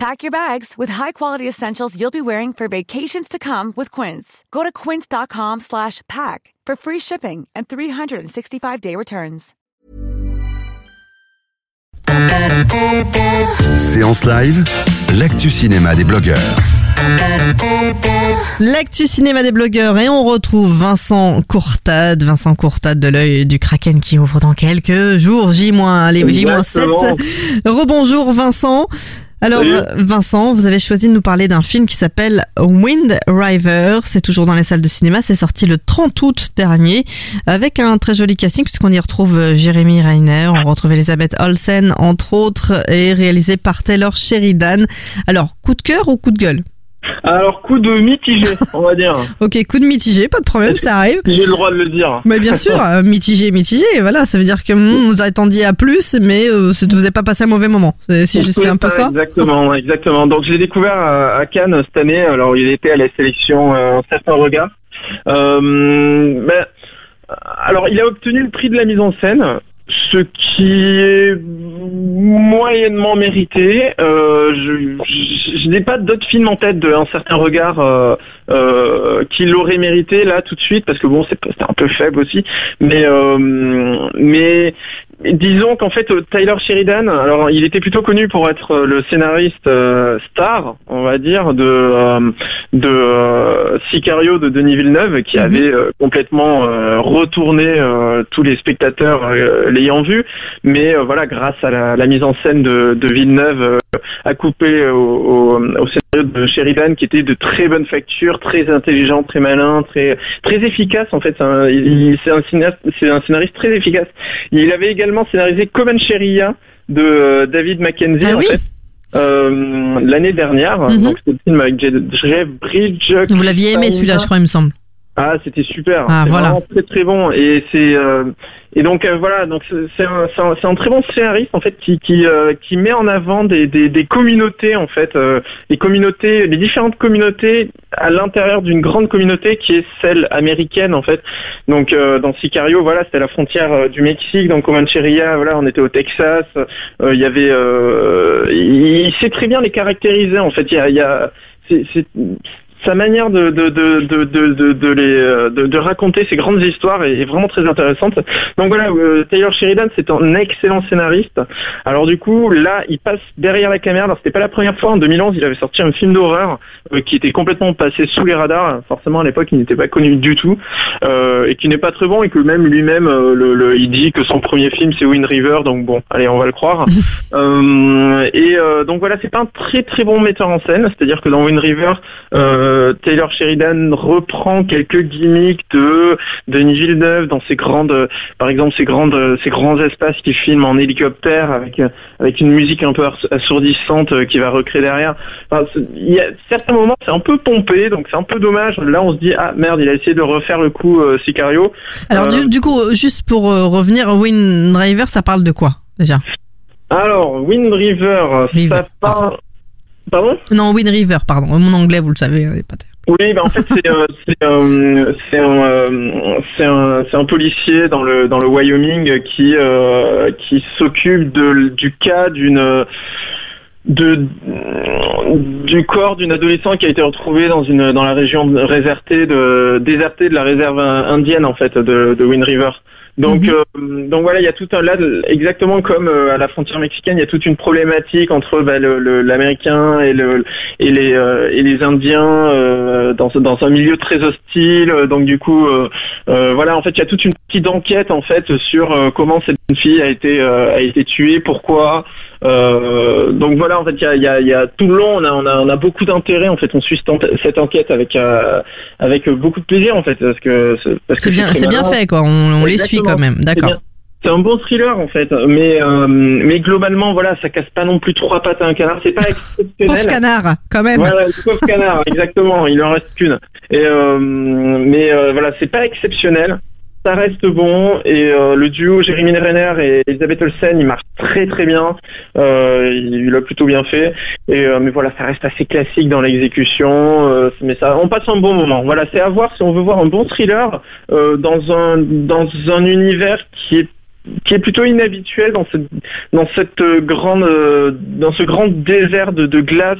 Pack your bags with high-quality essentials you'll be wearing for vacations to come with Quince. Go to quince.com slash pack for free shipping and 365-day returns. Séance live, l'actu cinéma des blogueurs. L'actu cinéma des blogueurs et on retrouve Vincent Courtade, Vincent Courtade de l'œil du Kraken qui ouvre dans quelques jours, J-, allez, J-7. Exactement. Rebonjour Vincent. Alors Salut. Vincent, vous avez choisi de nous parler d'un film qui s'appelle Wind River. C'est toujours dans les salles de cinéma. C'est sorti le 30 août dernier avec un très joli casting puisqu'on y retrouve euh, Jérémy Reiner, on retrouve Elisabeth Olsen entre autres et réalisé par Taylor Sheridan. Alors coup de cœur ou coup de gueule? Alors, coup de mitigé, on va dire. Ok, coup de mitigé, pas de problème, ça arrive. J'ai le droit de le dire. Mais bien sûr, euh, mitigé, mitigé, voilà, ça veut dire que hmm, vous attendiez à plus, mais euh, ça ne vous avez pas passé un mauvais moment. C'est si je sais un peu ça. Exactement, exactement. Donc, je l'ai découvert à, à Cannes cette année. Alors, il était à la sélection euh, Un certain regard. Euh, ben, alors, il a obtenu le prix de la mise en scène, ce qui est moyennement mérité. Euh, je n'ai pas d'autres films en tête de Un certain regard euh, euh, qui l'aurait mérité là tout de suite, parce que bon, c'est un peu faible aussi. Mais, mais disons qu'en fait, euh, Tyler Sheridan, alors il était plutôt connu pour être euh, le scénariste euh, star, on va dire, de, euh, de euh, Sicario de Denis Villeneuve, qui Mhm. avait complètement retourné tous les spectateurs l'ayant vu. Mais voilà, grâce à la, la mise en scène de, de Villeneuve, à couper au, au, au scénario de Sheridan, qui était de très bonne facture, très intelligent, très malin, très très efficace. En fait, c'est un, c'est un c'est scénariste très efficace. Il avait également scénarisé Comancheria de euh, David Mackenzie Ah en oui fait. euh, l'année dernière, Mhm. donc c'était le film avec Je- Jeff Bridges. Vous l'aviez aimé celui-là, je crois, il me semble. Ah, c'était super. Ah, c'est voilà. vraiment très très bon. Et c'est euh, et donc euh, voilà, donc c'est un, un, très bon scénariste en fait qui qui, euh, qui met en avant des, des, des communautés en fait, les communautés, les différentes communautés à l'intérieur d'une grande communauté qui est celle américaine en fait. Donc dans Sicario, voilà, c'était la frontière du Mexique. Dans Comancheria, voilà, on était au Texas. Il y avait, il, il sait très bien les caractériser en fait. Il y a, il y a c'est, c'est- sa manière de, de, de, de, de, de, de les, euh, de, de raconter ces grandes histoires est, est vraiment très intéressante. Donc voilà, euh, Taylor Sheridan, c'est un excellent scénariste. Alors du coup, là, il passe derrière la caméra. Alors c'était pas la première fois. En 2011, il avait sorti un film d'horreur euh, qui était complètement passé sous les radars. Forcément, à l'époque, il n'était pas connu du tout euh, et qui n'est pas très bon et que même lui-même, le, le- il dit que son premier film c'est Wind River. Donc bon, allez, on va le croire. Et donc voilà, c'est pas un très très bon metteur en scène. C'est-à-dire que dans Wind River, euh, Taylor Sheridan reprend quelques gimmicks de Denis Villeneuve dans ses grandes, par exemple ces grandes, ces grands espaces qu'il filme en hélicoptère avec avec une musique un peu assourdissante euh, qui va recréer derrière. Enfin, il y a certains moments c'est un peu pompé, donc c'est un peu dommage. Là, on se dit ah merde, il a essayé de refaire le coup euh, Sicario. Alors Euh, du, du coup, juste pour euh, revenir, Wind Driver, ça parle de quoi déjà? Alors Wind River, River, ça parle. Pardon? Non, Wind River, pardon. Mon anglais, vous le savez, euh, est pas terrible. Oui, bah en fait c'est euh, c'est euh, un, euh, un un policier dans le dans le Wyoming qui euh, qui s'occupe du cas d'une de du corps d'une adolescente qui a été retrouvée dans une dans la région résertée de désertée de la réserve indienne en fait de, de Wind River. Donc, Mhm. euh, donc voilà, il y a tout un là, exactement comme euh, à la frontière mexicaine, il y a toute une problématique entre bah, le- le- l'américain et le et les euh, et les Indiens euh, dans dans un milieu très hostile. Donc du coup, euh, euh, voilà, en fait, il y a toute une petite enquête en fait sur euh, comment cette jeune fille a été euh, a été tuée, pourquoi. Euh, donc voilà, en fait, il y a, y, a, y a tout le long, on a on a, on a beaucoup d'intérêt en fait, on suit cette, en- cette enquête avec euh, avec beaucoup de plaisir en fait, parce que C'est bien, c'est bien fait, quoi. On, on les suit quand même. D'accord. C'est un bon thriller en fait, mais euh, mais globalement voilà, ça casse pas non plus trois pattes à un canard. C'est pas exceptionnel. Pauvre canard, quand même. Voilà, pauvre canard, exactement. Il en reste qu'une. Et euh, mais euh, voilà, c'est pas exceptionnel. Ça reste bon et euh, le duo Jérémy Renner et Elisabeth Olsen il marche très très bien. Euh, il l'a plutôt bien fait. Et euh, mais voilà ça reste assez classique dans l'exécution mais ça on passe un bon moment. Voilà c'est à voir si on veut voir un bon thriller dans un dans un univers qui est qui est plutôt inhabituel dans cette dans cette grande dans ce grand désert de glace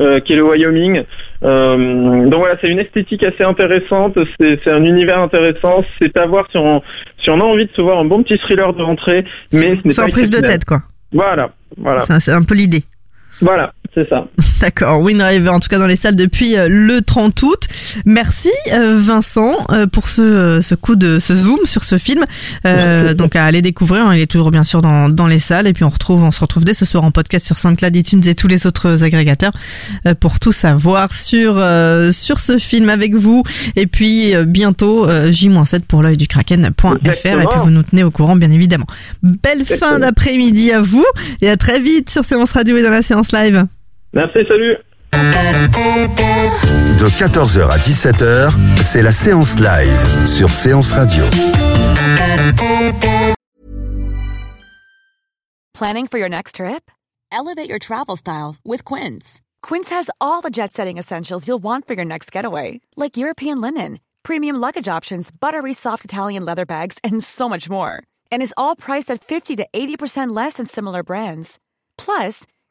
euh, qui est le Wyoming. Euh, donc voilà, c'est une esthétique assez intéressante, c'est un univers intéressant. C'est à voir si on, si on a envie de se voir un bon petit thriller de rentrée, mais ce n'est pas prise de tête, quoi. Voilà, voilà. C'est un peu l'idée. Voilà, c'est ça. D'accord, Wind River en tout cas dans les salles depuis euh, le 30 août. Merci euh, Vincent euh, pour ce, ce coup de ce zoom sur ce film. donc à aller découvrir, hein. il est toujours bien sûr dans, dans les salles et puis on retrouve on se retrouve dès ce soir en podcast sur SoundCloud, iTunes et tous les autres agrégateurs pour tout savoir sur sur ce film avec vous et puis bientôt J-7 pour l'œil du kraken.fr et puis vous nous tenez au courant bien évidemment. Belle fin d'après-midi à vous et à très vite sur Séance Radio et dans la séance live. Merci, salut. De 14h à 17h, c'est la séance live sur Séance Radio. Planning for your next trip? Elevate your travel style with Quince. Quince has all the jet setting essentials you'll want for your next getaway, like European linen, premium luggage options, buttery soft Italian leather bags, and so much more. And is all priced at 50 to 80% less than similar brands. Plus,